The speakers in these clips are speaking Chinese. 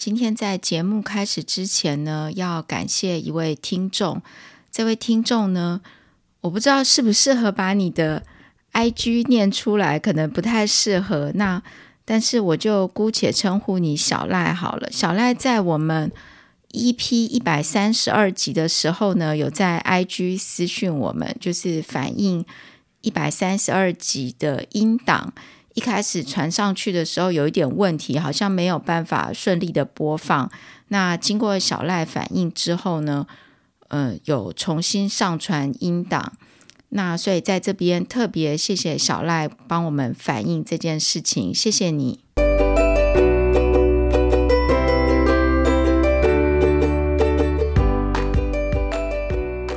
今天在节目开始之前呢，要感谢一位听众。这位听众呢，我不知道适不适合把你的 IG 念出来，可能不太适合。那但是我就姑且称呼你小赖好了。小赖在我们 EP 一百三十二集的时候呢，有在 IG 私讯我们，就是反映一百三十二集的音档。一开始传上去的时候有一点问题，好像没有办法顺利的播放。那经过小赖反应之后呢，呃，有重新上传音档。那所以在这边特别谢谢小赖帮我们反映这件事情，谢谢你。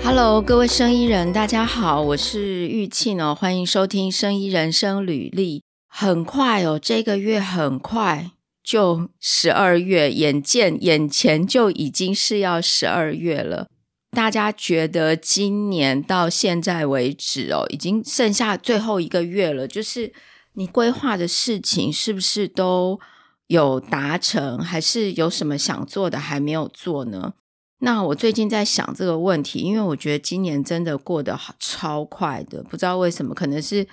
Hello，各位生意人，大家好，我是玉庆哦，欢迎收听《生意人生履历》。很快哦，这个月很快就十二月，眼见眼前就已经是要十二月了。大家觉得今年到现在为止哦，已经剩下最后一个月了，就是你规划的事情是不是都有达成，还是有什么想做的还没有做呢？那我最近在想这个问题，因为我觉得今年真的过得好超快的，不知道为什么，可能是。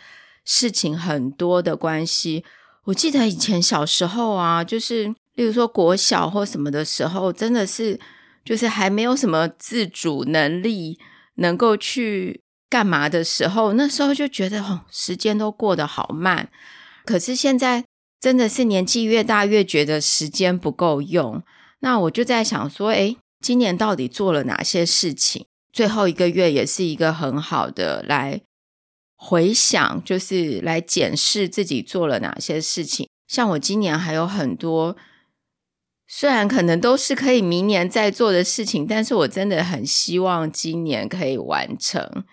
事情很多的关系，我记得以前小时候啊，就是例如说国小或什么的时候，真的是就是还没有什么自主能力，能够去干嘛的时候，那时候就觉得哦，时间都过得好慢。可是现在真的是年纪越大，越觉得时间不够用。那我就在想说，哎，今年到底做了哪些事情？最后一个月也是一个很好的来。回想就是来检视自己做了哪些事情，像我今年还有很多，虽然可能都是可以明年再做的事情，但是我真的很希望今年可以完成。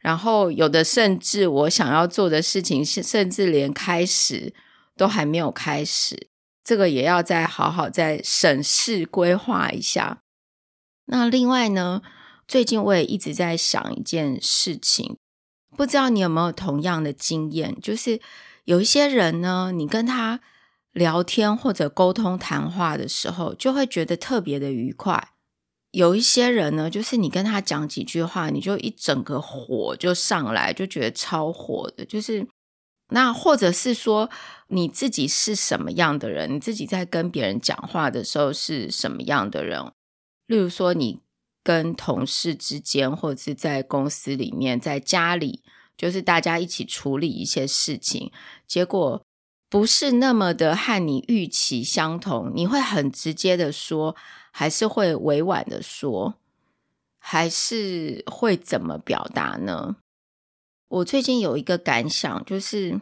然后有的甚至我想要做的事情，甚至连开始都还没有开始，这个也要再好好再审视规划一下。那另外呢，最近我也一直在想一件事情。不知道你有没有同样的经验，就是有一些人呢，你跟他聊天或者沟通谈话的时候，就会觉得特别的愉快。有一些人呢，就是你跟他讲几句话，你就一整个火就上来，就觉得超火的。就是那或者是说你自己是什么样的人，你自己在跟别人讲话的时候是什么样的人，例如说你。跟同事之间，或者是在公司里面，在家里，就是大家一起处理一些事情，结果不是那么的和你预期相同，你会很直接的说，还是会委婉的说，还是会怎么表达呢？我最近有一个感想，就是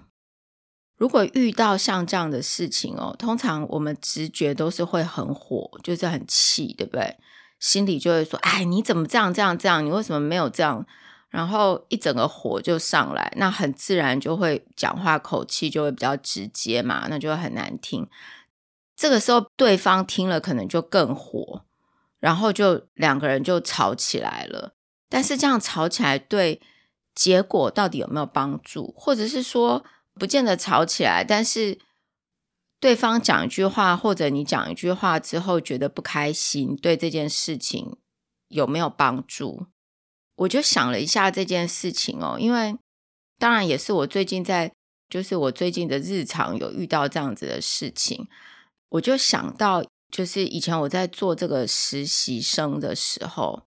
如果遇到像这样的事情哦，通常我们直觉都是会很火，就是很气，对不对？心里就会说：“哎，你怎么这样这样这样？你为什么没有这样？”然后一整个火就上来，那很自然就会讲话口气就会比较直接嘛，那就会很难听。这个时候对方听了可能就更火，然后就两个人就吵起来了。但是这样吵起来对结果到底有没有帮助？或者是说不见得吵起来，但是。对方讲一句话，或者你讲一句话之后觉得不开心，对这件事情有没有帮助？我就想了一下这件事情哦，因为当然也是我最近在，就是我最近的日常有遇到这样子的事情，我就想到，就是以前我在做这个实习生的时候，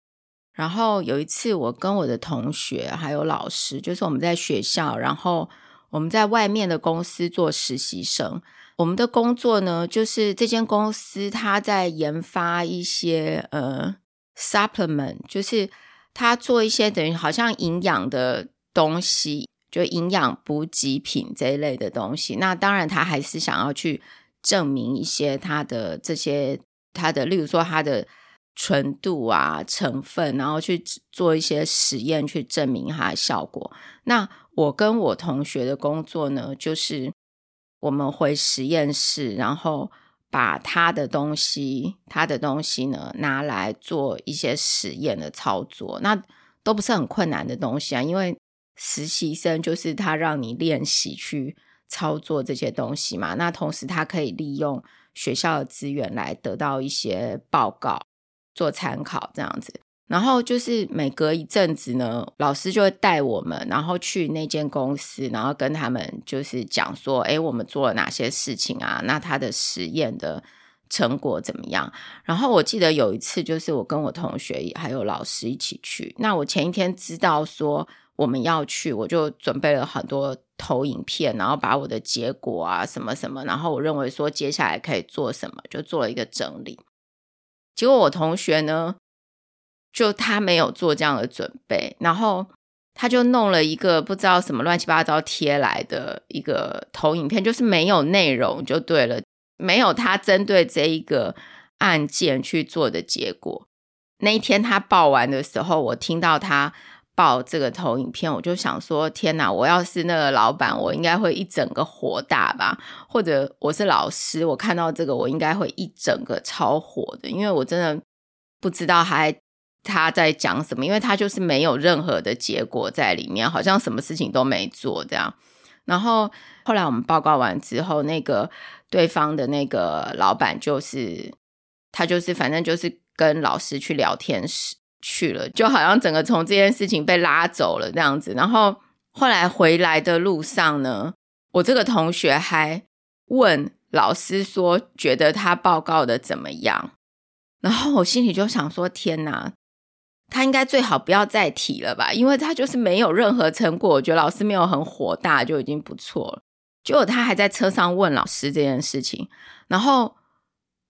然后有一次我跟我的同学还有老师，就是我们在学校，然后我们在外面的公司做实习生。我们的工作呢，就是这间公司它在研发一些呃 supplement，就是它做一些等于好像营养的东西，就营养补给品这一类的东西。那当然，他还是想要去证明一些它的这些它的，例如说它的纯度啊、成分，然后去做一些实验去证明它的效果。那我跟我同学的工作呢，就是。我们回实验室，然后把他的东西，他的东西呢拿来做一些实验的操作，那都不是很困难的东西啊。因为实习生就是他让你练习去操作这些东西嘛。那同时他可以利用学校的资源来得到一些报告做参考，这样子。然后就是每隔一阵子呢，老师就会带我们，然后去那间公司，然后跟他们就是讲说，哎，我们做了哪些事情啊？那他的实验的成果怎么样？然后我记得有一次，就是我跟我同学还有老师一起去。那我前一天知道说我们要去，我就准备了很多投影片，然后把我的结果啊什么什么，然后我认为说接下来可以做什么，就做了一个整理。结果我同学呢？就他没有做这样的准备，然后他就弄了一个不知道什么乱七八糟贴来的一个投影片，就是没有内容就对了，没有他针对这一个案件去做的结果。那一天他报完的时候，我听到他报这个投影片，我就想说：天哪！我要是那个老板，我应该会一整个火大吧？或者我是老师，我看到这个，我应该会一整个超火的，因为我真的不知道还。他在讲什么？因为他就是没有任何的结果在里面，好像什么事情都没做这样。然后后来我们报告完之后，那个对方的那个老板就是他，就是反正就是跟老师去聊天室去了，就好像整个从这件事情被拉走了这样子。然后后来回来的路上呢，我这个同学还问老师说，觉得他报告的怎么样？然后我心里就想说，天哪！他应该最好不要再提了吧，因为他就是没有任何成果。我觉得老师没有很火大就已经不错了。结果他还在车上问老师这件事情，然后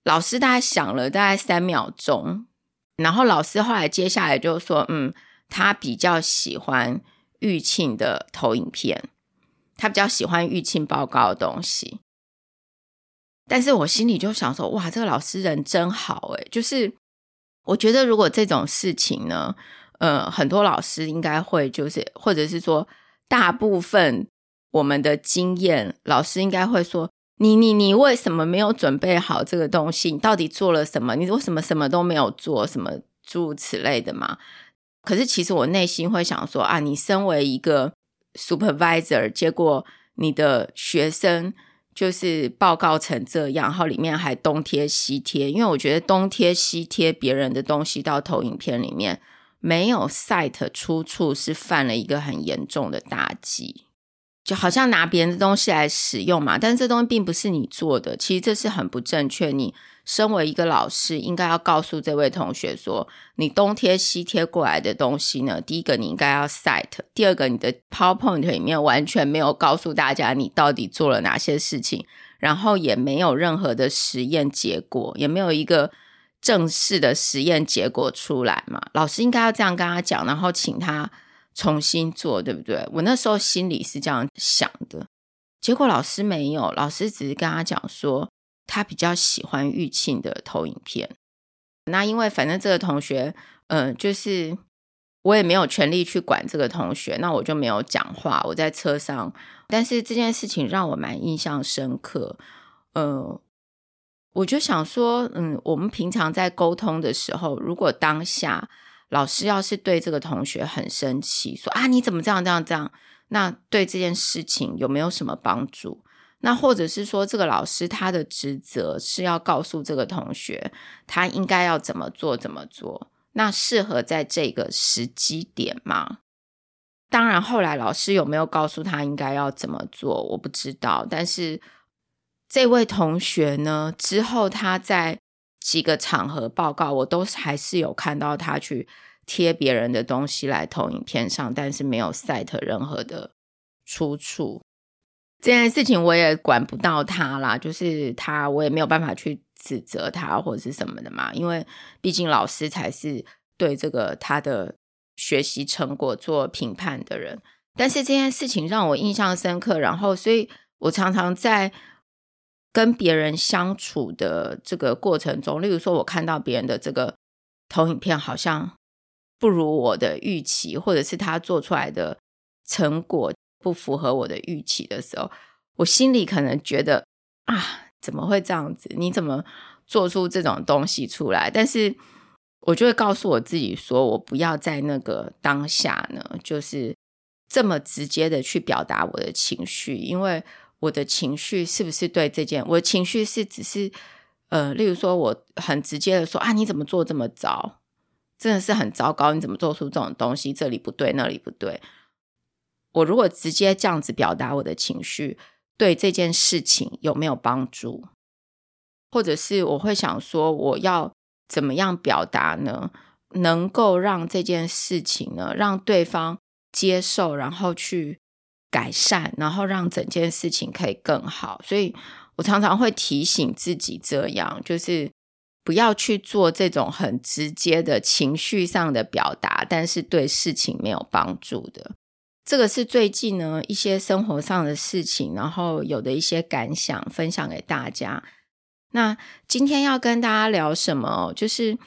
老师大概想了大概三秒钟，然后老师后来接下来就说：“嗯，他比较喜欢玉庆的投影片，他比较喜欢玉庆报告的东西。”但是我心里就想说：“哇，这个老师人真好诶，就是。”我觉得，如果这种事情呢，呃，很多老师应该会就是，或者是说，大部分我们的经验，老师应该会说：“你你你为什么没有准备好这个东西？你到底做了什么？你为什么什么都没有做？什么诸如此类的嘛？”可是，其实我内心会想说：“啊，你身为一个 supervisor，结果你的学生。”就是报告成这样，然后里面还东贴西贴，因为我觉得东贴西贴别人的东西到投影片里面，没有 cite 出处是犯了一个很严重的大忌。就好像拿别人的东西来使用嘛，但是这东西并不是你做的，其实这是很不正确。你身为一个老师，应该要告诉这位同学说，你东贴西贴过来的东西呢，第一个你应该要 cite，第二个你的 PowerPoint 里面完全没有告诉大家你到底做了哪些事情，然后也没有任何的实验结果，也没有一个正式的实验结果出来嘛。老师应该要这样跟他讲，然后请他。重新做，对不对？我那时候心里是这样想的，结果老师没有，老师只是跟他讲说，他比较喜欢玉庆的投影片。那因为反正这个同学，嗯，就是我也没有权利去管这个同学，那我就没有讲话。我在车上，但是这件事情让我蛮印象深刻。呃，我就想说，嗯，我们平常在沟通的时候，如果当下。老师要是对这个同学很生气，说啊你怎么这样这样这样，那对这件事情有没有什么帮助？那或者是说这个老师他的职责是要告诉这个同学他应该要怎么做怎么做？那适合在这个时机点吗？当然，后来老师有没有告诉他应该要怎么做，我不知道。但是这位同学呢，之后他在。几个场合报告，我都还是有看到他去贴别人的东西来投影片上，但是没有 cite 任何的出处。这件事情我也管不到他啦，就是他我也没有办法去指责他或者是什么的嘛，因为毕竟老师才是对这个他的学习成果做评判的人。但是这件事情让我印象深刻，然后所以我常常在。跟别人相处的这个过程中，例如说，我看到别人的这个投影片好像不如我的预期，或者是他做出来的成果不符合我的预期的时候，我心里可能觉得啊，怎么会这样子？你怎么做出这种东西出来？但是我就会告诉我自己，说我不要在那个当下呢，就是这么直接的去表达我的情绪，因为。我的情绪是不是对这件？我的情绪是只是呃，例如说我很直接的说啊，你怎么做这么糟？真的是很糟糕，你怎么做出这种东西？这里不对，那里不对。我如果直接这样子表达我的情绪，对这件事情有没有帮助？或者是我会想说，我要怎么样表达呢？能够让这件事情呢，让对方接受，然后去改善，然后让整件事情可以更好。所以我常常会提醒自己，这样就是不要去做这种很直接的情绪上的表达，但是对事情没有帮助的。这个是最近呢一些生活上的事情，然后有的一些感想分享给大家。那今天要跟大家聊什么？就是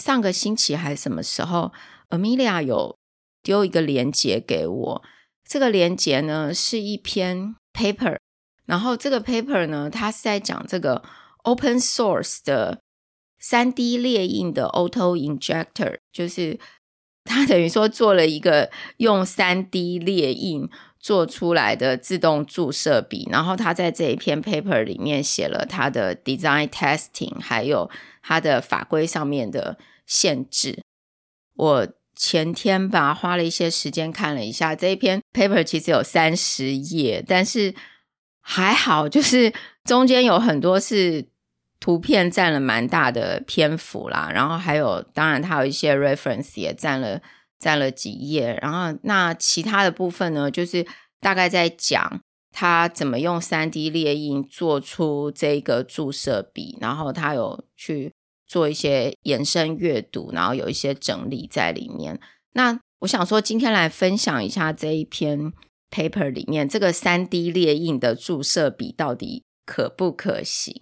上个星期还是什么时候，Amelia 有丢一个链接给我。这个链接呢是一篇 paper，然后这个 paper 呢，它是在讲这个 open source 的三 D 列印的 auto injector，就是。他等于说做了一个用三 D 列印做出来的自动注射笔，然后他在这一篇 paper 里面写了他的 design testing，还有他的法规上面的限制。我前天吧花了一些时间看了一下这一篇 paper，其实有三十页，但是还好，就是中间有很多是。图片占了蛮大的篇幅啦，然后还有，当然它有一些 reference 也占了占了几页，然后那其他的部分呢，就是大概在讲他怎么用三 D 列印做出这个注射笔，然后他有去做一些延伸阅读，然后有一些整理在里面。那我想说，今天来分享一下这一篇 paper 里面这个三 D 列印的注射笔到底可不可行。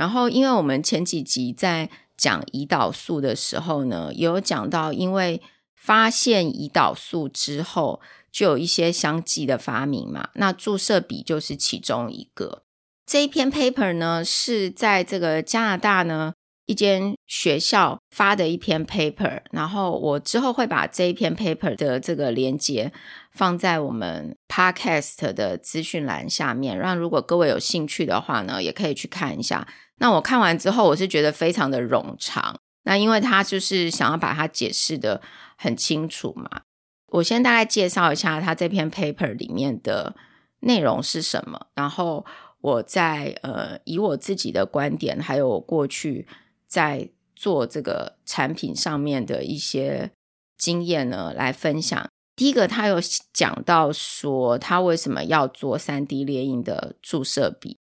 然后，因为我们前几集在讲胰岛素的时候呢，有讲到，因为发现胰岛素之后，就有一些相继的发明嘛。那注射笔就是其中一个。这一篇 paper 呢，是在这个加拿大呢一间学校发的一篇 paper。然后我之后会把这一篇 paper 的这个连接放在我们 podcast 的资讯栏下面，让如果各位有兴趣的话呢，也可以去看一下。那我看完之后，我是觉得非常的冗长。那因为他就是想要把它解释的很清楚嘛。我先大概介绍一下他这篇 paper 里面的内容是什么，然后我再呃以我自己的观点，还有过去在做这个产品上面的一些经验呢来分享。第一个，他有讲到说他为什么要做三 D 列印的注射笔。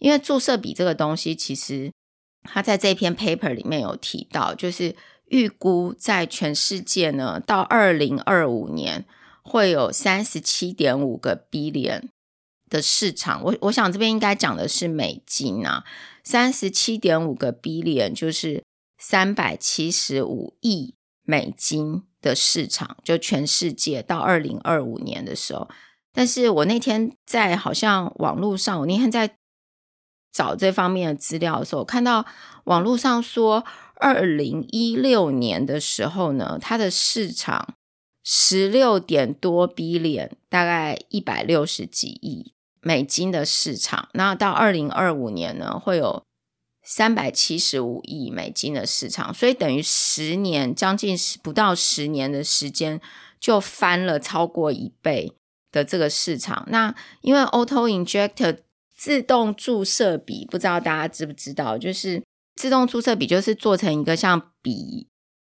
因为注射笔这个东西，其实他在这篇 paper 里面有提到，就是预估在全世界呢，到二零二五年会有三十七点五个 billion 的市场。我我想这边应该讲的是美金啊，三十七点五个 billion 就是三百七十五亿美金的市场，就全世界到二零二五年的时候。但是我那天在好像网络上，我那天在。找这方面的资料的时候，看到网络上说，二零一六年的时候呢，它的市场十六点多 billion，大概一百六十几亿美金的市场。那到二零二五年呢，会有三百七十五亿美金的市场。所以等于十年，将近十不到十年的时间，就翻了超过一倍的这个市场。那因为 auto injector。自动注射笔，不知道大家知不知道？就是自动注射笔，就是做成一个像笔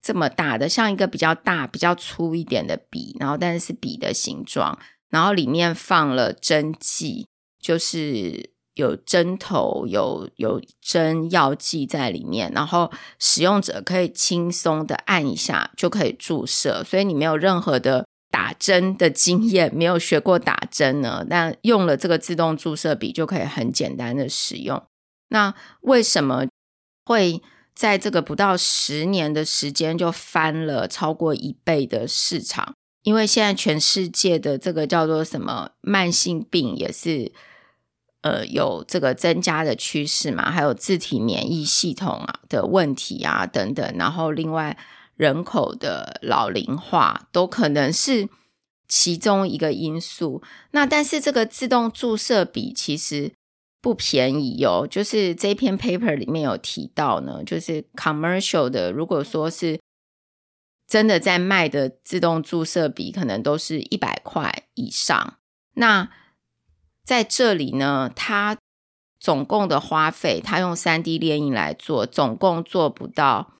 这么大的，像一个比较大、比较粗一点的笔，然后但是是笔的形状，然后里面放了针剂，就是有针头、有有针药剂在里面，然后使用者可以轻松的按一下就可以注射，所以你没有任何的。打针的经验没有学过打针呢，但用了这个自动注射笔就可以很简单的使用。那为什么会在这个不到十年的时间就翻了超过一倍的市场？因为现在全世界的这个叫做什么慢性病也是呃有这个增加的趋势嘛，还有自体免疫系统啊的问题啊等等，然后另外。人口的老龄化都可能是其中一个因素。那但是这个自动注射笔其实不便宜哦。就是这篇 paper 里面有提到呢，就是 commercial 的，如果说是真的在卖的自动注射笔，可能都是一百块以上。那在这里呢，它总共的花费，它用三 D 列印来做，总共做不到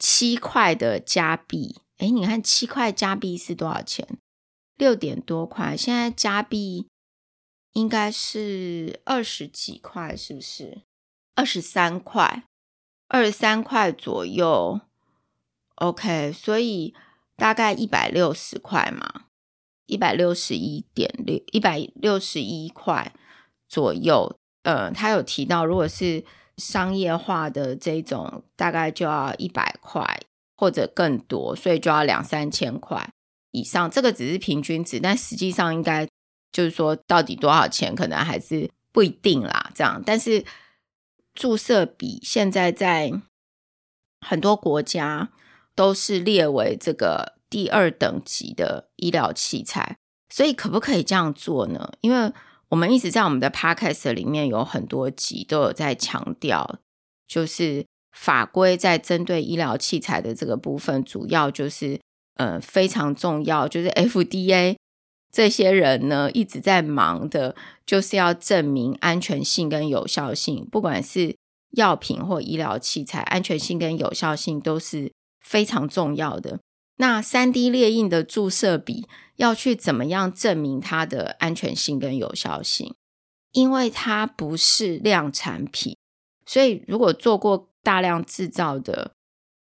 七块的加币。哎，你看七块加币是多少钱？六点多块。现在加币应该是二十几块，是不是？二十三块，二十三块左右。OK，所以大概一百六十块嘛。一百六十一点六，一百六十一块左右。呃，他有提到，如果是商业化的这种，大概就要一百块或者更多，所以就要两三千块以上。这个只是平均值，但实际上应该就是说，到底多少钱，可能还是不一定啦。这样，但是注射笔现在在很多国家都是列为这个。第二等级的医疗器材，所以可不可以这样做呢？因为我们一直在我们的 podcast 里面有很多集都有在强调，就是法规在针对医疗器材的这个部分，主要就是呃非常重要，就是 FDA 这些人呢一直在忙的，就是要证明安全性跟有效性，不管是药品或医疗器材，安全性跟有效性都是非常重要的。那三 D 列印的注射笔要去怎么样证明它的安全性跟有效性？因为它不是量产品，所以如果做过大量制造的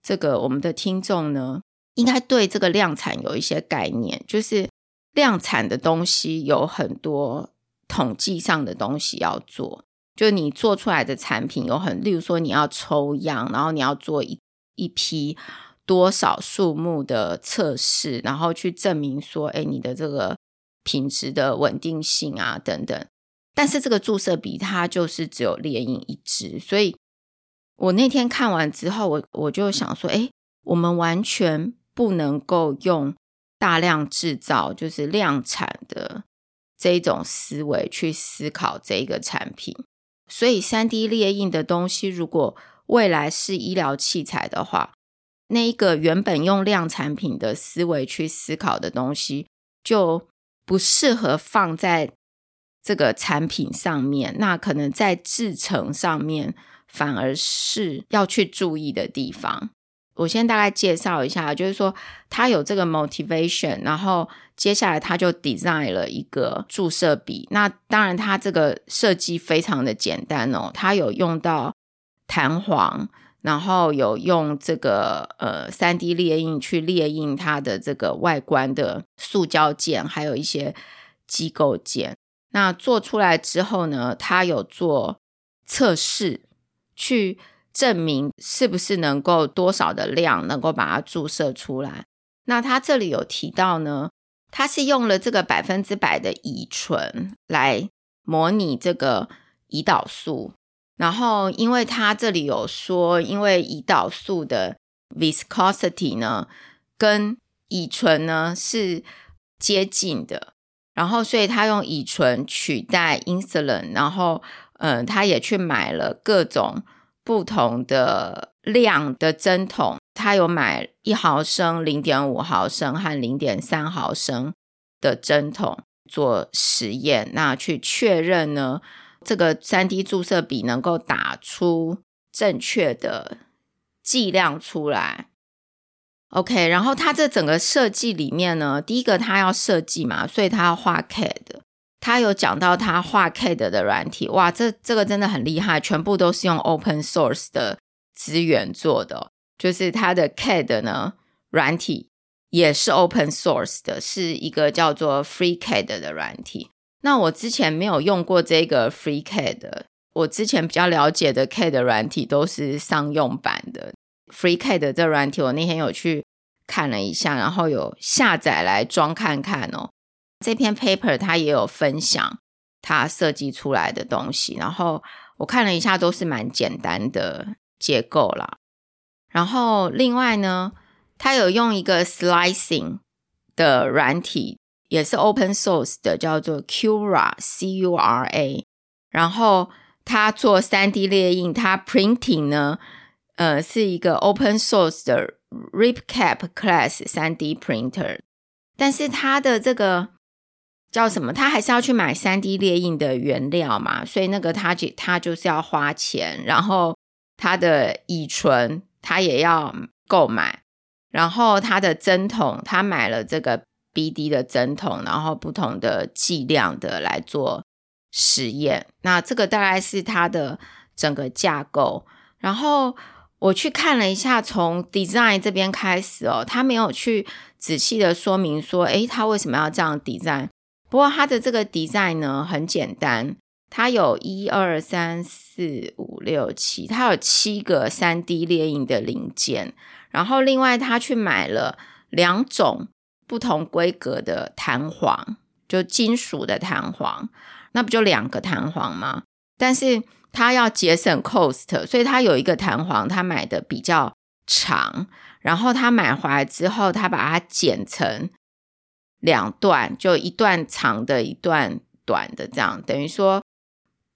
这个我们的听众呢，应该对这个量产有一些概念。就是量产的东西有很多统计上的东西要做，就你做出来的产品有很，例如说你要抽样，然后你要做一一批。多少数目的测试，然后去证明说，哎，你的这个品质的稳定性啊，等等。但是这个注射笔它就是只有列印一支，所以我那天看完之后，我我就想说，哎，我们完全不能够用大量制造，就是量产的这一种思维去思考这一个产品。所以三 D 列印的东西，如果未来是医疗器材的话，那一个原本用量产品的思维去思考的东西，就不适合放在这个产品上面。那可能在制成上面，反而是要去注意的地方。我先大概介绍一下，就是说他有这个 motivation，然后接下来他就 design 了一个注射笔。那当然，他这个设计非常的简单哦，他有用到弹簧。然后有用这个呃三 D 列印去列印它的这个外观的塑胶件，还有一些机构件。那做出来之后呢，它有做测试，去证明是不是能够多少的量能够把它注射出来。那它这里有提到呢，它是用了这个百分之百的乙醇来模拟这个胰岛素。然后，因为它这里有说，因为胰岛素的 viscosity 呢，跟乙醇呢是接近的，然后所以他用乙醇取代 insulin，然后，嗯，他也去买了各种不同的量的针筒，他有买一毫升、零点五毫升和零点三毫升的针筒做实验，那去确认呢。这个三 D 注射笔能够打出正确的剂量出来，OK。然后它这整个设计里面呢，第一个它要设计嘛，所以它要画 CAD。它有讲到它画 CAD 的软体，哇，这这个真的很厉害，全部都是用 Open Source 的资源做的，就是它的 CAD 呢软体也是 Open Source 的，是一个叫做 FreeCAD 的软体。那我之前没有用过这个 FreeCAD，我之前比较了解的 CAD 软体都是商用版的。FreeCAD 这软体，我那天有去看了一下，然后有下载来装看看哦。这篇 paper 它也有分享它设计出来的东西，然后我看了一下，都是蛮简单的结构啦。然后另外呢，它有用一个 Slicing 的软体。也是 open source 的，叫做 Cura C U R A，然后它做三 D 列印，它 printing 呢，呃，是一个 open source 的 RipCap Class 三 D printer，但是它的这个叫什么？它还是要去买三 D 列印的原料嘛，所以那个它就它就是要花钱，然后它的乙醇它也要购买，然后它的针筒，它买了这个 BD 的针筒，然后不同的剂量的来做。实验，那这个大概是它的整个架构。然后我去看了一下，从 design 这边开始哦，他没有去仔细的说明说，诶，他为什么要这样 design？不过他的这个 design 呢，很简单，它有一二三四五六七，它有七个三 D 列印的零件。然后另外他去买了两种不同规格的弹簧，就金属的弹簧。那不就两个弹簧吗？但是他要节省 cost，所以他有一个弹簧，他买的比较长，然后他买回来之后，他把它剪成两段，就一段长的，一段短的，这样等于说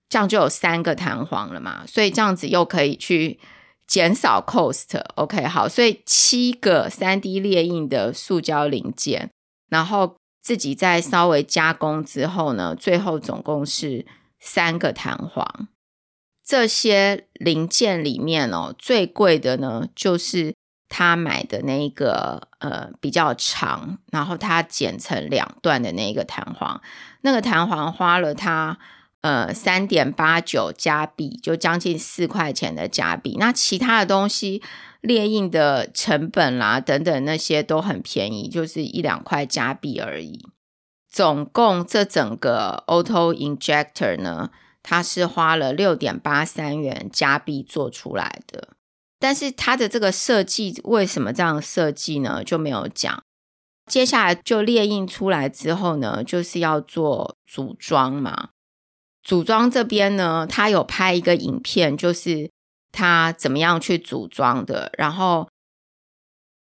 这样就有三个弹簧了嘛，所以这样子又可以去减少 cost。OK，好，所以七个三 D 列印的塑胶零件，然后。自己再稍微加工之后呢，最后总共是三个弹簧。这些零件里面哦，最贵的呢就是他买的那一个呃比较长，然后他剪成两段的那个弹簧。那个弹簧花了他呃三点八九加币，就将近四块钱的加币。那其他的东西。列印的成本啦，等等那些都很便宜，就是一两块加币而已。总共这整个 auto injector 呢，它是花了六点八三元加币做出来的。但是它的这个设计为什么这样设计呢？就没有讲。接下来就列印出来之后呢，就是要做组装嘛。组装这边呢，他有拍一个影片，就是。他怎么样去组装的？然后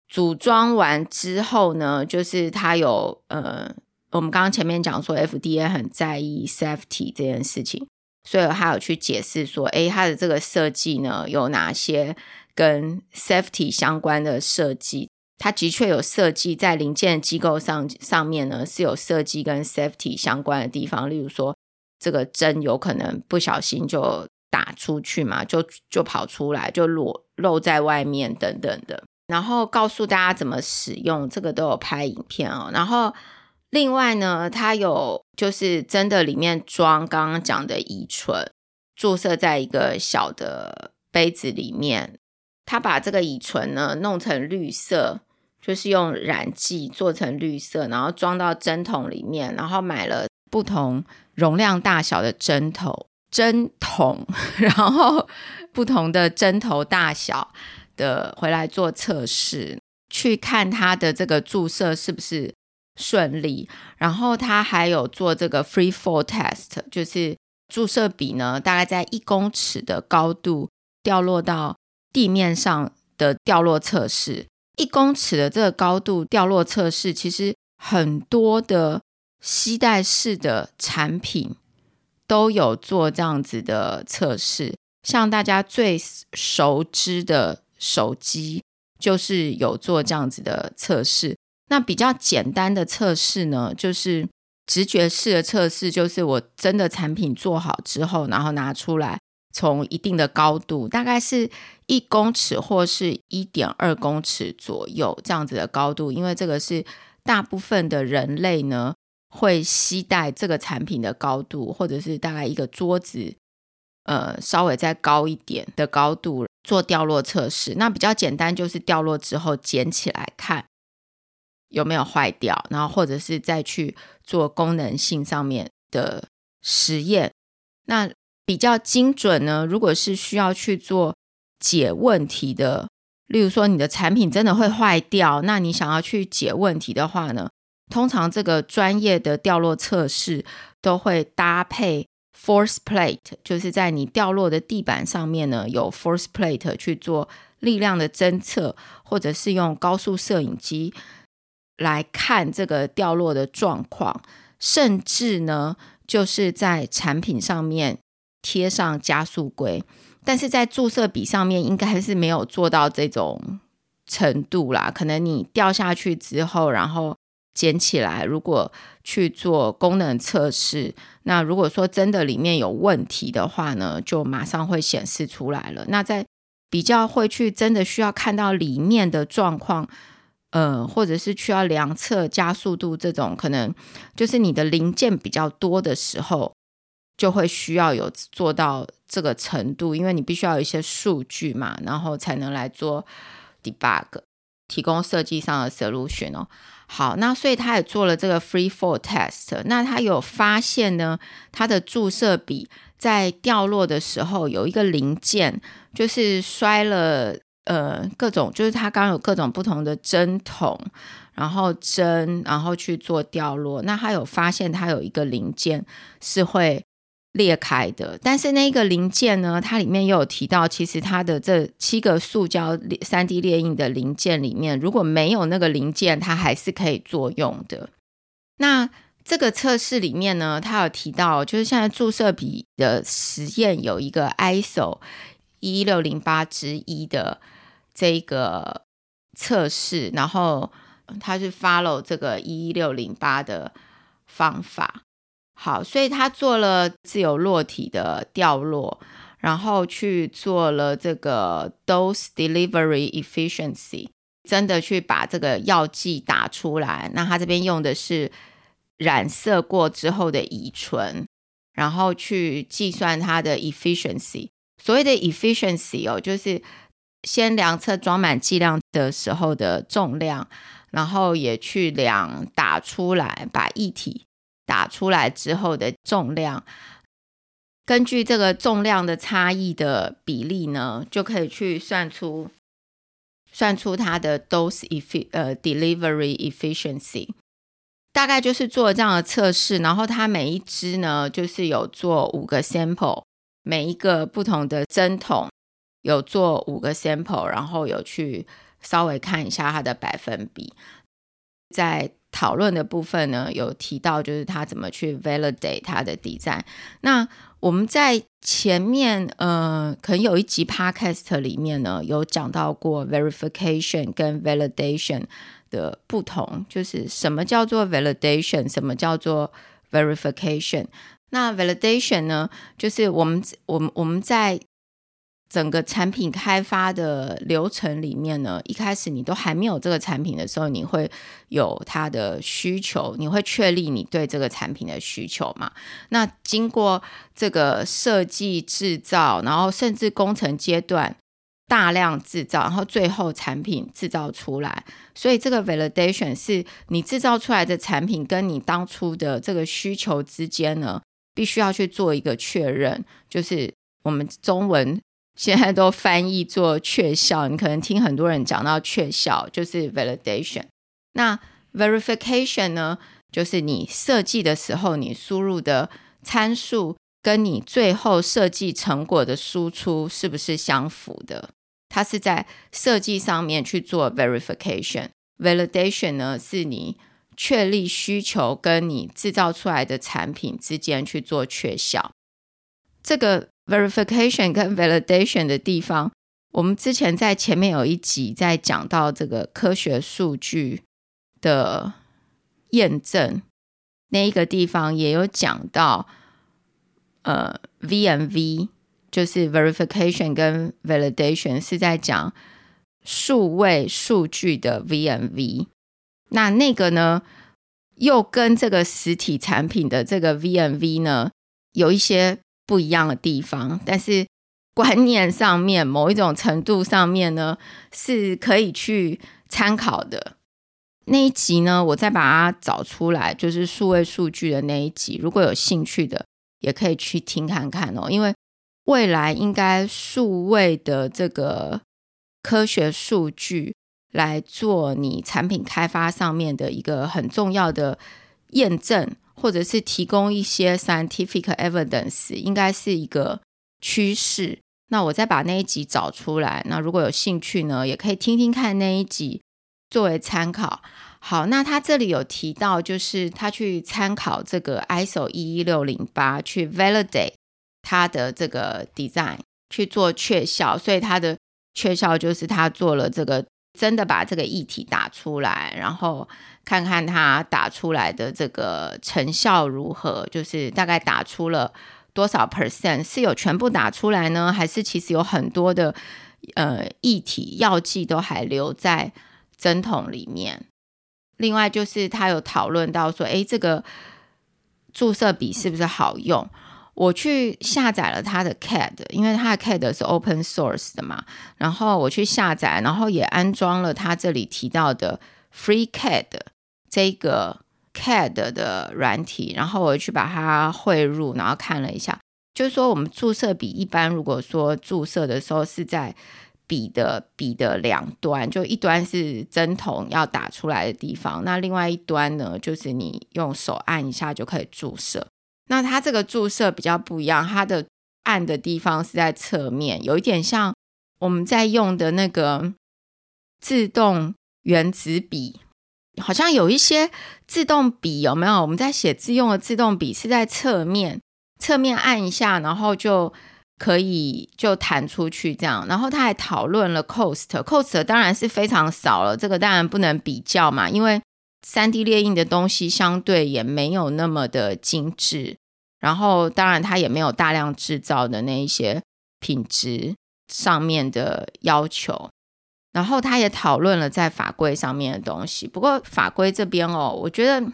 组装完之后呢，就是他有呃，我们刚刚前面讲说，FDA 很在意 safety 这件事情，所以他有去解释说，诶，他的这个设计呢，有哪些跟 safety 相关的设计？他的确有设计在零件机构上上面呢，是有设计跟 safety 相关的地方，例如说这个针有可能不小心就。打出去嘛，就就跑出来，就裸露在外面等等的。然后告诉大家怎么使用，这个都有拍影片哦。然后另外呢，它有就是真的里面装刚刚讲的乙醇，注射在一个小的杯子里面。他把这个乙醇呢弄成绿色，就是用染剂做成绿色，然后装到针筒里面，然后买了不同容量大小的针头。针筒，然后不同的针头大小的回来做测试，去看它的这个注射是不是顺利。然后他还有做这个 free fall test，就是注射笔呢大概在一公尺的高度掉落到地面上的掉落测试。一公尺的这个高度掉落测试，其实很多的吸带式的产品。都有做这样子的测试，像大家最熟知的手机，就是有做这样子的测试。那比较简单的测试呢，就是直觉式的测试，就是我真的产品做好之后，然后拿出来，从一定的高度，大概是一公尺或是一点二公尺左右这样子的高度，因为这个是大部分的人类呢。会携带这个产品的高度，或者是大概一个桌子，呃，稍微再高一点的高度做掉落测试。那比较简单，就是掉落之后捡起来看有没有坏掉，然后或者是再去做功能性上面的实验。那比较精准呢，如果是需要去做解问题的，例如说你的产品真的会坏掉，那你想要去解问题的话呢？通常这个专业的掉落测试都会搭配 force plate，就是在你掉落的地板上面呢有 force plate 去做力量的侦测，或者是用高速摄影机来看这个掉落的状况，甚至呢就是在产品上面贴上加速规，但是在注射笔上面应该是没有做到这种程度啦。可能你掉下去之后，然后捡起来，如果去做功能测试，那如果说真的里面有问题的话呢，就马上会显示出来了。那在比较会去真的需要看到里面的状况。呃，或者是需要量测加速度这种，可能就是你的零件比较多的时候，就会需要有做到这个程度，因为你必须要有一些数据嘛，然后才能来做 debug，提供设计上的 solution 哦。好，那所以他也做了这个 free fall test，那他有发现呢，他的注射笔在掉落的时候有一个零件，就是摔了。呃，各种就是它刚有各种不同的针筒，然后针，然后去做掉落。那他有发现它有一个零件是会裂开的，但是那个零件呢，它里面又有提到，其实它的这七个塑胶三 D 列印的零件里面，如果没有那个零件，它还是可以作用的。那这个测试里面呢，它有提到，就是现在注射笔的实验有一个 ISO 一六零八之一的。这个测试，然后他是 follow 这个一六零八的方法，好，所以他做了自由落体的掉落，然后去做了这个 dose delivery efficiency，真的去把这个药剂打出来。那他这边用的是染色过之后的乙醇，然后去计算它的 efficiency。所谓的 efficiency 哦，就是。先量测装满剂量的时候的重量，然后也去量打出来，把液体打出来之后的重量，根据这个重量的差异的比例呢，就可以去算出算出它的 dose effi 呃 delivery efficiency。大概就是做这样的测试，然后它每一支呢，就是有做五个 sample，每一个不同的针筒。有做五个 sample，然后有去稍微看一下它的百分比。在讨论的部分呢，有提到就是他怎么去 validate 他的 design。那我们在前面呃，可能有一集 podcast 里面呢，有讲到过 verification 跟 validation 的不同，就是什么叫做 validation，什么叫做 verification。那 validation 呢，就是我们我们我们在整个产品开发的流程里面呢，一开始你都还没有这个产品的时候，你会有它的需求，你会确立你对这个产品的需求嘛？那经过这个设计、制造，然后甚至工程阶段大量制造，然后最后产品制造出来，所以这个 validation 是你制造出来的产品跟你当初的这个需求之间呢，必须要去做一个确认，就是我们中文。现在都翻译做确效，你可能听很多人讲到确效就是 validation。那 verification 呢，就是你设计的时候你输入的参数跟你最后设计成果的输出是不是相符的？它是在设计上面去做 verification。validation 呢，是你确立需求跟你制造出来的产品之间去做确效。这个。Verification 跟 validation 的地方，我们之前在前面有一集在讲到这个科学数据的验证那一个地方，也有讲到，呃，VMV 就是 verification 跟 validation 是在讲数位数据的 VMV，那那个呢，又跟这个实体产品的这个 VMV 呢有一些。不一样的地方，但是观念上面某一种程度上面呢，是可以去参考的。那一集呢，我再把它找出来，就是数位数据的那一集。如果有兴趣的，也可以去听看看哦。因为未来应该数位的这个科学数据来做你产品开发上面的一个很重要的验证。或者是提供一些 scientific evidence，应该是一个趋势。那我再把那一集找出来。那如果有兴趣呢，也可以听听看那一集作为参考。好，那他这里有提到，就是他去参考这个 ISO 一一六零八去 validate 它的这个 design 去做确效，所以它的确效就是他做了这个真的把这个议题打出来，然后看看他打出来的这个成效如何，就是大概打出了多少 percent，是有全部打出来呢，还是其实有很多的呃议题药剂都还留在针筒里面？另外就是他有讨论到说，诶，这个注射笔是不是好用？我去下载了他的 CAD，因为他的 CAD 是 open source 的嘛，然后我去下载，然后也安装了他这里提到的 FreeCAD 这个 CAD 的软体，然后我去把它汇入，然后看了一下，就是说我们注射笔一般如果说注射的时候是在笔的笔的两端，就一端是针筒要打出来的地方，那另外一端呢，就是你用手按一下就可以注射。那它这个注射比较不一样，它的按的地方是在侧面，有一点像我们在用的那个自动原子笔，好像有一些自动笔有没有？我们在写字用的自动笔是在侧面，侧面按一下，然后就可以就弹出去这样。然后他还讨论了 cost，cost 当然是非常少了，这个当然不能比较嘛，因为。三 D 列印的东西相对也没有那么的精致，然后当然它也没有大量制造的那一些品质上面的要求，然后他也讨论了在法规上面的东西。不过法规这边哦，我觉得，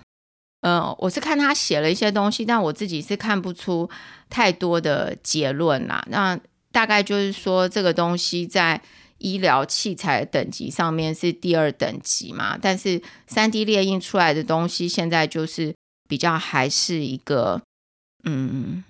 呃，我是看他写了一些东西，但我自己是看不出太多的结论啦。那大概就是说这个东西在。医疗器材等级上面是第二等级嘛，但是三 D 列印出来的东西现在就是比较还是一个，嗯，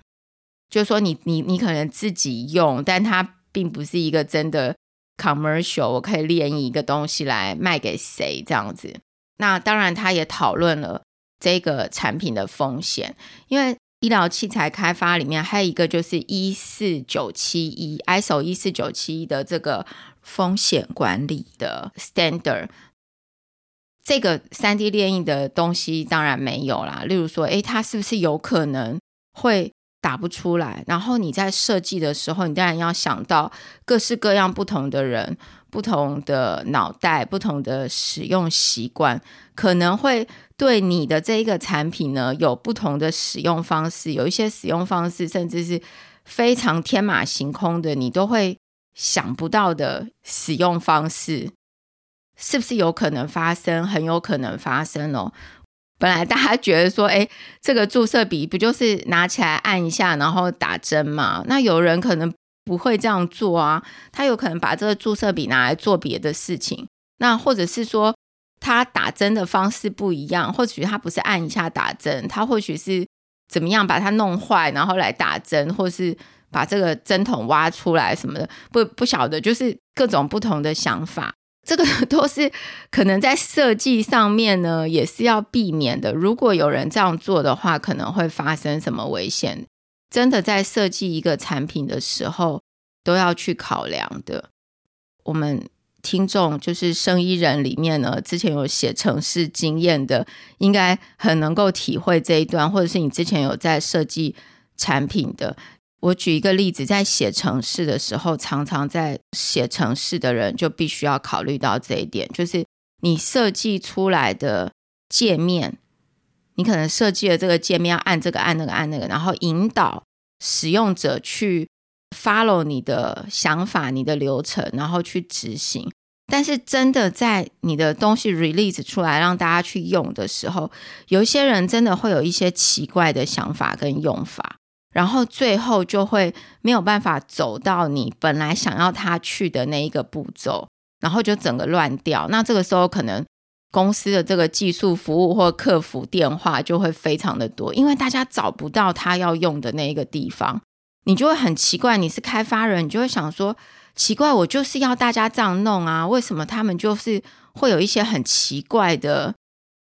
就是说你你你可能自己用，但它并不是一个真的 commercial，我可以列印一个东西来卖给谁这样子。那当然，他也讨论了这个产品的风险，因为医疗器材开发里面还有一个就是一四九七一 ISO 一四九七一的这个。风险管理的 standard，这个三 D 列印的东西当然没有啦。例如说，诶，它是不是有可能会打不出来？然后你在设计的时候，你当然要想到各式各样不同的人、不同的脑袋、不同的使用习惯，可能会对你的这一个产品呢有不同的使用方式。有一些使用方式甚至是非常天马行空的，你都会。想不到的使用方式，是不是有可能发生？很有可能发生哦。本来大家觉得说，哎，这个注射笔不就是拿起来按一下，然后打针嘛？那有人可能不会这样做啊，他有可能把这个注射笔拿来做别的事情。那或者是说，他打针的方式不一样，或许他不是按一下打针，他或许是怎么样把它弄坏，然后来打针，或是。把这个针筒挖出来什么的，不不晓得，就是各种不同的想法，这个 都是可能在设计上面呢，也是要避免的。如果有人这样做的话，可能会发生什么危险？真的在设计一个产品的时候，都要去考量的。我们听众就是生意人里面呢，之前有写城市经验的，应该很能够体会这一段，或者是你之前有在设计产品的。我举一个例子，在写程式的时候，常常在写程式的人就必须要考虑到这一点，就是你设计出来的界面，你可能设计了这个界面要按这个按那个按那个，然后引导使用者去 follow 你的想法、你的流程，然后去执行。但是真的在你的东西 release 出来让大家去用的时候，有一些人真的会有一些奇怪的想法跟用法。然后最后就会没有办法走到你本来想要他去的那一个步骤，然后就整个乱掉。那这个时候可能公司的这个技术服务或客服电话就会非常的多，因为大家找不到他要用的那一个地方，你就会很奇怪。你是开发人，你就会想说：奇怪，我就是要大家这样弄啊，为什么他们就是会有一些很奇怪的、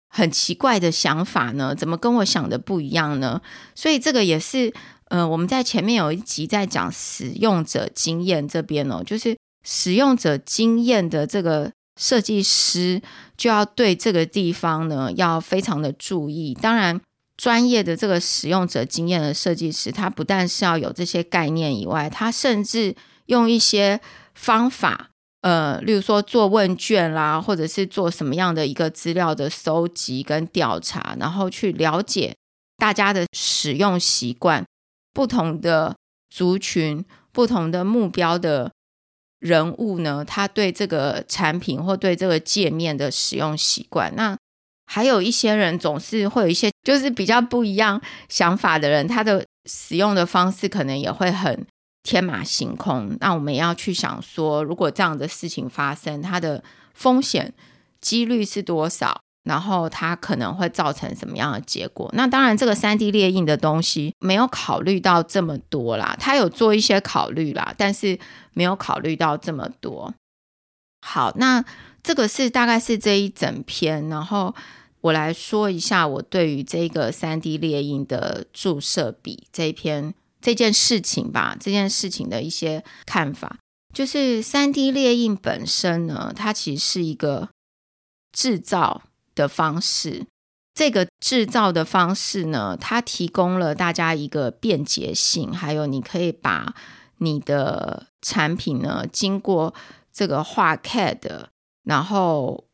很奇怪的想法呢？怎么跟我想的不一样呢？所以这个也是。嗯，我们在前面有一集在讲使用者经验这边哦，就是使用者经验的这个设计师就要对这个地方呢要非常的注意。当然，专业的这个使用者经验的设计师，他不但是要有这些概念以外，他甚至用一些方法，呃，例如说做问卷啦，或者是做什么样的一个资料的搜集跟调查，然后去了解大家的使用习惯，不同的族群、不同的目标的人物呢，他对这个产品或对这个界面的使用习惯，那。还有一些人总是会有一些就是比较不一样想法的人，他的使用的方式可能也会很天马行空。那我们要去想说，如果这样的事情发生，它的风险几率是多少？然后它可能会造成什么样的结果？那当然，这个三 D 列印的东西没有考虑到这么多啦，他有做一些考虑啦，但是没有考虑到这么多。好，那。这个是大概是这一整篇，然后我来说一下我对于这个三 D 列印的注射笔这一篇这件事情吧，这件事情的一些看法，就是三 D 列印本身呢，它其实是一个制造的方式，这个制造的方式呢，它提供了大家一个便捷性，还有你可以把你的产品呢，经过这个画 CAD。然后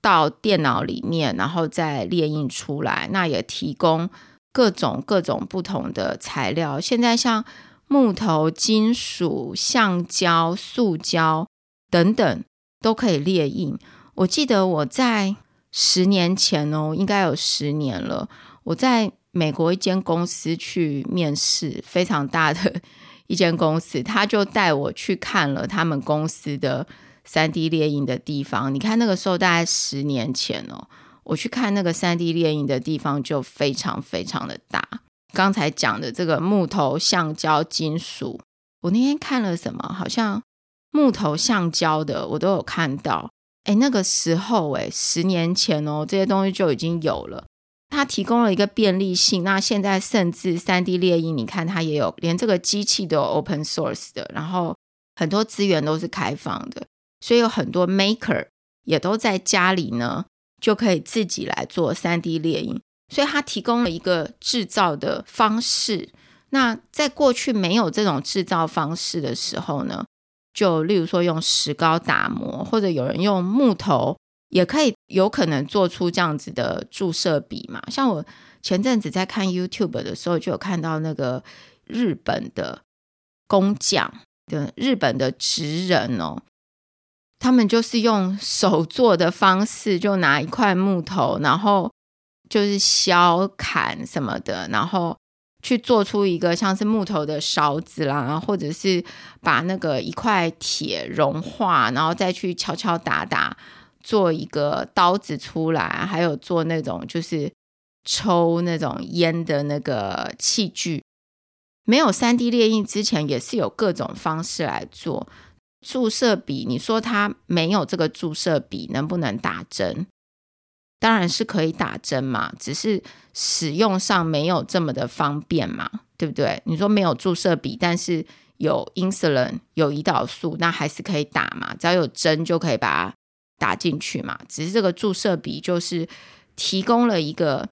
到电脑里面，然后再列印出来。那也提供各种各种不同的材料。现在像木头、金属、橡胶、塑胶等等都可以列印。我记得我在十年前哦，应该有十年了。我在美国一间公司去面试，非常大的 一间公司，他就带我去看了他们公司的。三 D 列印的地方，你看那个时候大概十年前哦，我去看那个三 D 列印的地方就非常非常的大。刚才讲的这个木头、橡胶、金属，我那天看了什么？好像木头、橡胶的我都有看到。哎，那个时候哎，十年前哦，这些东西就已经有了。它提供了一个便利性。那现在甚至三 D 列印，你看它也有，连这个机器都有 open source 的，然后很多资源都是开放的。所以有很多 maker 也都在家里呢，就可以自己来做三 D 列印。所以它提供了一个制造的方式。那在过去没有这种制造方式的时候呢，就例如说用石膏打磨，或者有人用木头，也可以有可能做出这样子的注射笔嘛。像我前阵子在看 YouTube 的时候，就有看到那个日本的工匠的日本的职人哦。他们就是用手做的方式，就拿一块木头，然后就是削砍什么的，然后去做出一个像是木头的勺子啦，或者是把那个一块铁融化，然后再去敲敲打打做一个刀子出来，还有做那种就是抽那种烟的那个器具。没有三 D 列印之前，也是有各种方式来做。注射笔，你说它没有这个注射笔，能不能打针？当然是可以打针嘛，只是使用上没有这么的方便嘛，对不对？你说没有注射笔，但是有 insulin 有胰岛素，那还是可以打嘛，只要有针就可以把它打进去嘛。只是这个注射笔就是提供了一个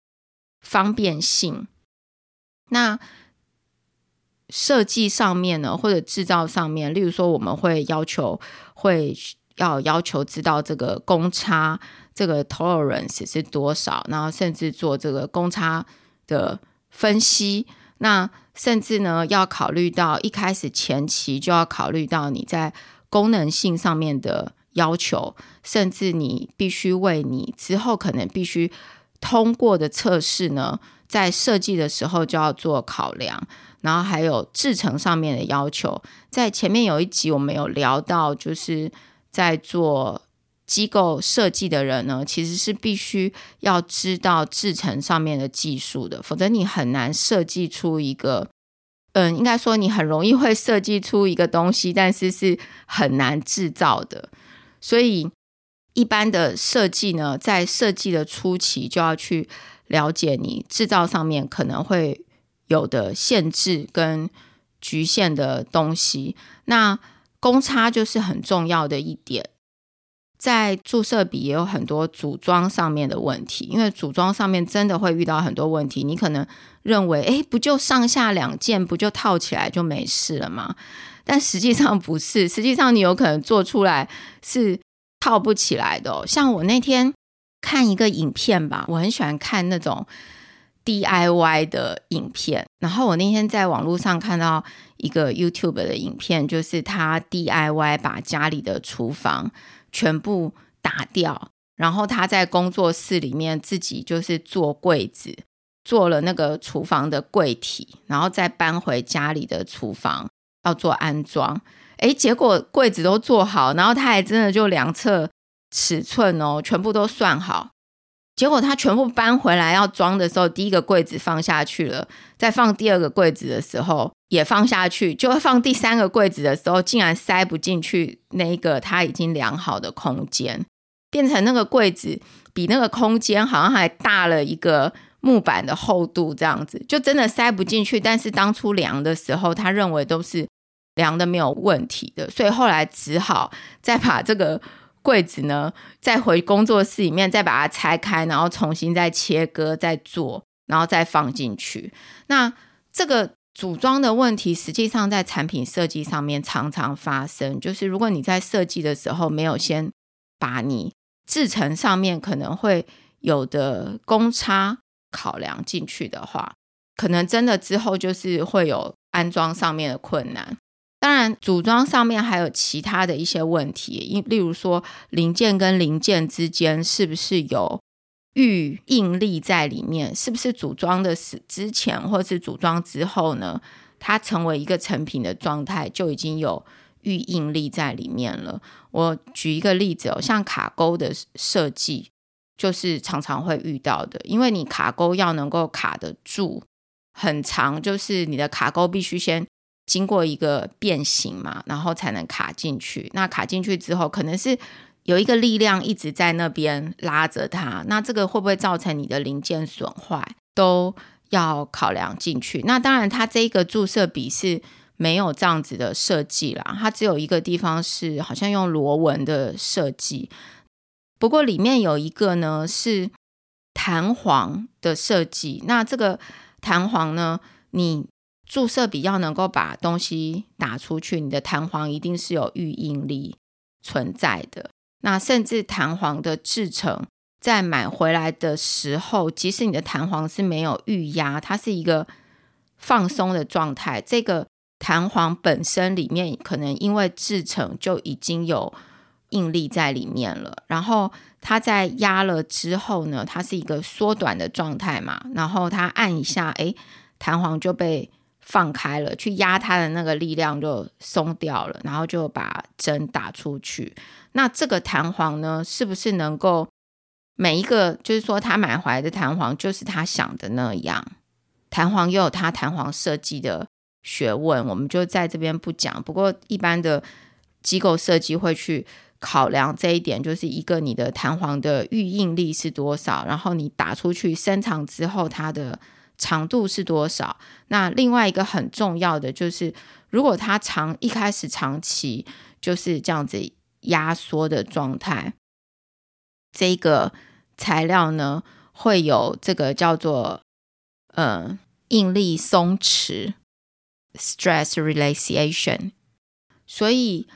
方便性。那设计上面呢，或者制造上面，例如说，我们会要求会要要求知道这个公差，这个 tolerance 是多少，然后甚至做这个公差的分析。那甚至呢，要考虑到一开始前期就要考虑到你在功能性上面的要求，甚至你必须为你之后可能必须通过的测试呢，在设计的时候就要做考量。然后还有制程上面的要求，在前面有一集我们有聊到，就是在做机构设计的人呢，其实是必须要知道制程上面的技术的，否则你很难设计出一个，嗯，应该说你很容易会设计出一个东西，但是是很难制造的。所以一般的设计呢，在设计的初期就要去了解你制造上面可能会。有的限制跟局限的东西，那公差就是很重要的一点。在注射笔也有很多组装上面的问题，因为组装上面真的会遇到很多问题。你可能认为，哎，不就上下两件，不就套起来就没事了吗？但实际上不是，实际上你有可能做出来是套不起来的。像我那天看一个影片吧，我很喜欢看那种 DIY 的影片。然后我那天在网络上看到一个 YouTube 的影片，就是他 DIY 把家里的厨房。全部打掉，然后他在工作室里面自己就是做柜子，做了那个厨房的柜体，然后再搬回家里的厨房要做安装。诶，结果柜子都做好，然后他还真的就量测尺寸哦，全部都算好。结果他全部搬回来要装的时候，第一个柜子放下去了，再放第二个柜子的时候也放下去，就放第三个柜子的时候，竟然塞不进去那一个他已经量好的空间，变成那个柜子比那个空间好像还大了一个木板的厚度，这样子就真的塞不进去。但是当初量的时候，他认为都是量的没有问题的，所以后来只好再把这个。柜子呢，再回工作室里面，再把它拆开，然后重新再切割、再做，然后再放进去。那这个组装的问题，实际上在产品设计上面常常发生。就是如果你在设计的时候没有先把你制成上面可能会有的公差考量进去的话，可能真的之后就是会有安装上面的困难。当然，组装上面还有其他的一些问题，例如说零件跟零件之间是不是有预应力在里面，是不是组装的是之前或是组装之后呢？它成为一个成品的状态就已经有预应力在里面了。我举一个例子哦，像卡钩的设计，就是常常会遇到的，因为你卡钩要能够卡得住很长，就是你的卡钩必须先。经过一个变形嘛，然后才能卡进去。那卡进去之后，可能是有一个力量一直在那边拉着它。那这个会不会造成你的零件损坏，都要考量进去。那当然，它这个注射笔是没有这样子的设计啦，它只有一个地方是好像用螺纹的设计。不过里面有一个呢是弹簧的设计。那这个弹簧呢，你。注射笔要能够把东西打出去，你的弹簧一定是有预应力存在的。那甚至弹簧的制成，在买回来的时候，即使你的弹簧是没有预压，它是一个放松的状态，这个弹簧本身里面可能因为制成就已经有应力在里面了。然后它在压了之后呢，它是一个缩短的状态嘛，然后它按一下，哎，弹簧就被。放开了，去压它的那个力量就松掉了，然后就把针打出去。那这个弹簧呢，是不是能够每一个，就是说他买回来的弹簧就是他想的那样？弹簧又有它弹簧设计的学问，我们就在这边不讲。不过一般的机构设计会去考量这一点，就是一个你的弹簧的预应力是多少，然后你打出去伸长之后它的。长度是多少？那另外一个很重要的就是，如果它长一开始长期就是这样子压缩的状态，这个材料呢会有这个叫做呃应力松弛 （stress relaxation）。所以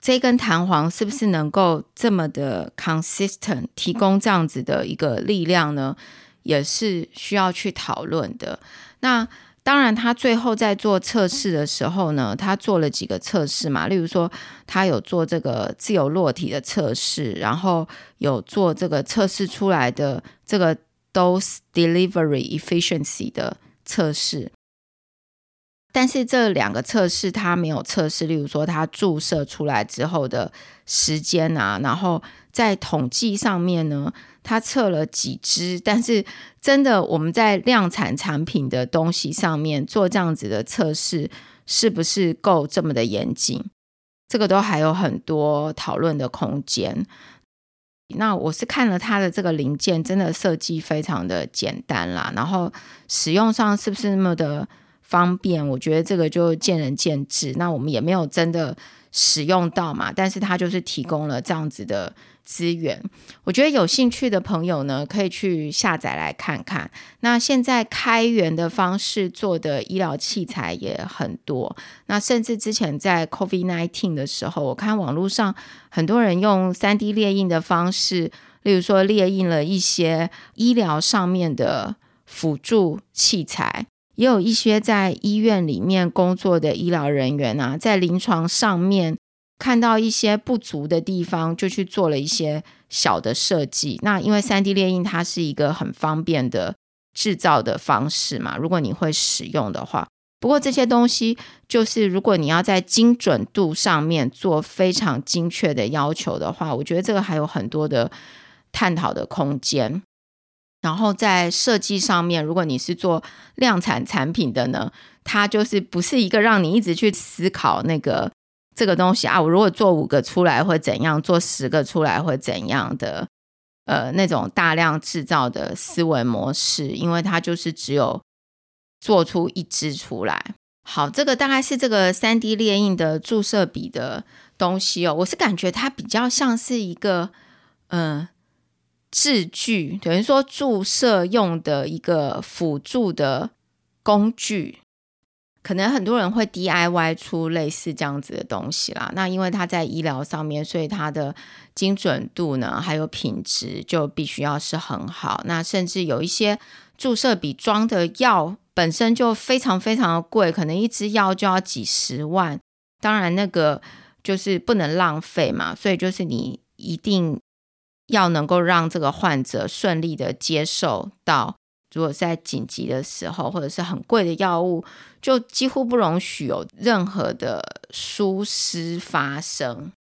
这根弹簧是不是能够这么的 consistent 提供这样子的一个力量呢？也是需要去讨论的。那当然，他最后在做测试的时候呢，他做了几个测试嘛，例如说，他有做这个自由落体的测试，然后有做这个测试出来的这个 dose delivery efficiency 的测试。但是这两个测试他没有测试，例如说他注射出来之后的时间啊，然后在统计上面呢。他测了几支，但是真的我们在量产产品的东西上面做这样子的测试，是不是够这么的严谨？这个都还有很多讨论的空间。那我是看了它的这个零件，真的设计非常的简单啦，然后使用上是不是那么的方便？我觉得这个就见仁见智。那我们也没有真的使用到嘛，但是它就是提供了这样子的资源。我觉得有兴趣的朋友呢，可以去下载来看看。那现在开源的方式做的医疗器材也很多。那甚至之前在 COVID nineteen 的时候，我看网络上很多人用三 D 列印的方式，例如说列印了一些医疗上面的辅助器材。也有一些在医院里面工作的医疗人员啊，在临床上面看到一些不足的地方，就去做了一些小的设计。那因为三 D 列印它是一个很方便的制造的方式嘛，如果你会使用的话。不过这些东西就是如果你要在精准度上面做非常精确的要求的话，我觉得这个还有很多的探讨的空间。然后在设计上面，如果你是做量产产品的呢，它就是不是一个让你一直去思考那个这个东西啊，我如果做五个出来会怎样，做十个出来会怎样的，呃，那种大量制造的思维模式，因为它就是只有做出一支出来。好，这个大概是这个三 D 列印的注射笔的东西哦，我是感觉它比较像是一个，嗯。制具等于说注射用的一个辅助的工具，可能很多人会 DIY 出类似这样子的东西啦。那因为它在医疗上面，所以它的精准度呢，还有品质就必须要是很好。那甚至有一些注射笔装的药本身就非常非常的贵，可能一支药就要几十万。当然那个就是不能浪费嘛，所以就是你一定。要能够让这个患者顺利的接受到，如果在紧急的时候或者是很贵的药物，就几乎不容许有任何的疏失发生。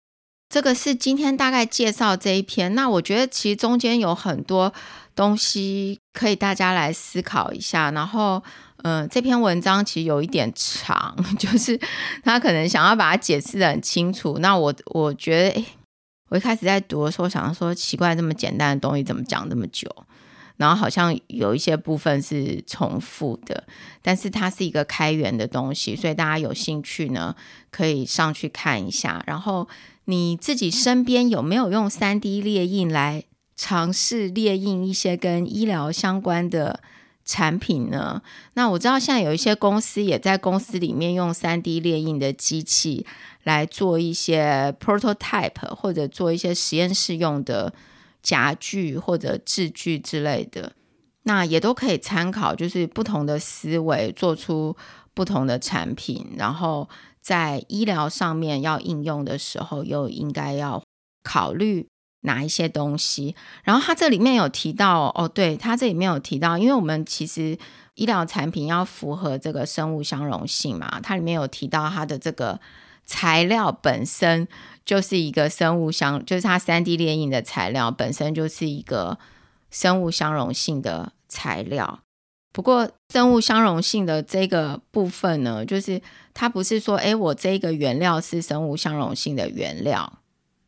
这个是今天大概介绍这一篇。那我觉得其实中间有很多东西可以大家来思考一下。然后，嗯，这篇文章其实有一点长，就是他可能想要把它解释的很清楚。那我我觉得，诶我一开始在读的时候，想说奇怪，这么简单的东西怎么讲这么久？然后好像有一些部分是重复的，但是它是一个开源的东西，所以大家有兴趣呢，可以上去看一下。然后你自己身边有没有用三 D 列印来尝试列印一些跟医疗相关的？产品呢？那我知道现在有一些公司也在公司里面用三 D 列印的机器来做一些 prototype，或者做一些实验室用的夹具或者制具之类的。那也都可以参考，就是不同的思维做出不同的产品，然后在医疗上面要应用的时候，又应该要考虑。哪一些东西？然后它这里面有提到哦，对，它这里面有提到，因为我们其实医疗产品要符合这个生物相容性嘛，它里面有提到它的这个材料本身就是一个生物相，就是它三 D 列印的材料本身就是一个生物相容性的材料。不过生物相容性的这个部分呢，就是它不是说，哎，我这个原料是生物相容性的原料。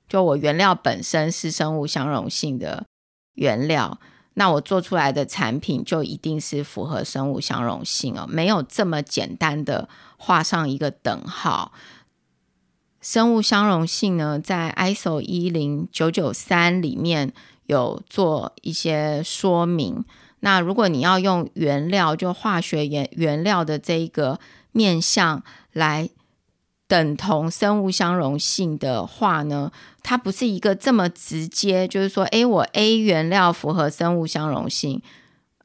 就我原料本身是生物相容性的原料，那我做出来的产品就一定是符合生物相容性哦，没有这么简单的画上一个等号。生物相容性呢，在 ISO 一零九九三里面有做一些说明。那如果你要用原料，就化学原原料的这一个面向来。等同生物相容性的话呢，它不是一个这么直接，就是说，诶，我 A 原料符合生物相容性，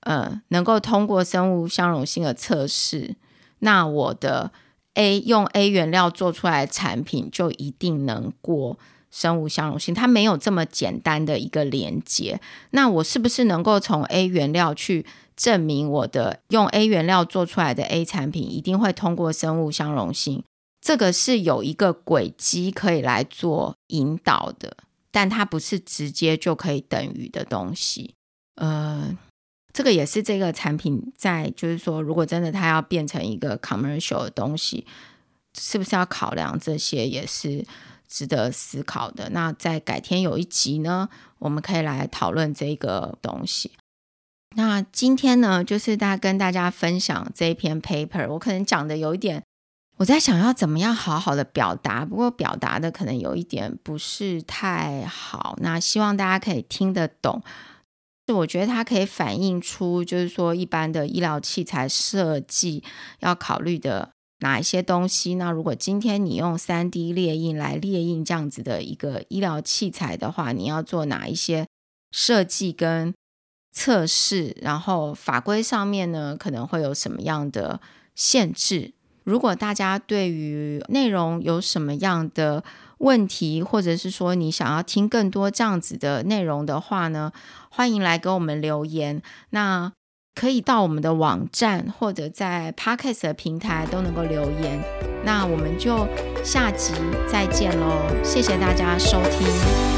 呃，能够通过生物相容性的测试，那我的 A 用 A 原料做出来产品就一定能过生物相容性，它没有这么简单的一个连接。那我是不是能够从 A 原料去证明我的用 A 原料做出来的 A 产品一定会通过生物相容性？这个是有一个轨迹可以来做引导的，但它不是直接就可以等于的东西。呃，这个也是这个产品在，就是说，如果真的它要变成一个 commercial 的东西，是不是要考量这些，也是值得思考的。那在改天有一集呢，我们可以来讨论这个东西。那今天呢，就是大家跟大家分享这一篇 paper，我可能讲的有一点。我在想要怎么样好好的表达，不过表达的可能有一点不是太好。那希望大家可以听得懂。就我觉得它可以反映出，就是说一般的医疗器材设计要考虑的哪一些东西。那如果今天你用三 D 列印来列印这样子的一个医疗器材的话，你要做哪一些设计跟测试？然后法规上面呢，可能会有什么样的限制？如果大家对于内容有什么样的问题，或者是说你想要听更多这样子的内容的话呢，欢迎来给我们留言。那可以到我们的网站或者在 Podcast 的平台都能够留言。那我们就下集再见喽，谢谢大家收听。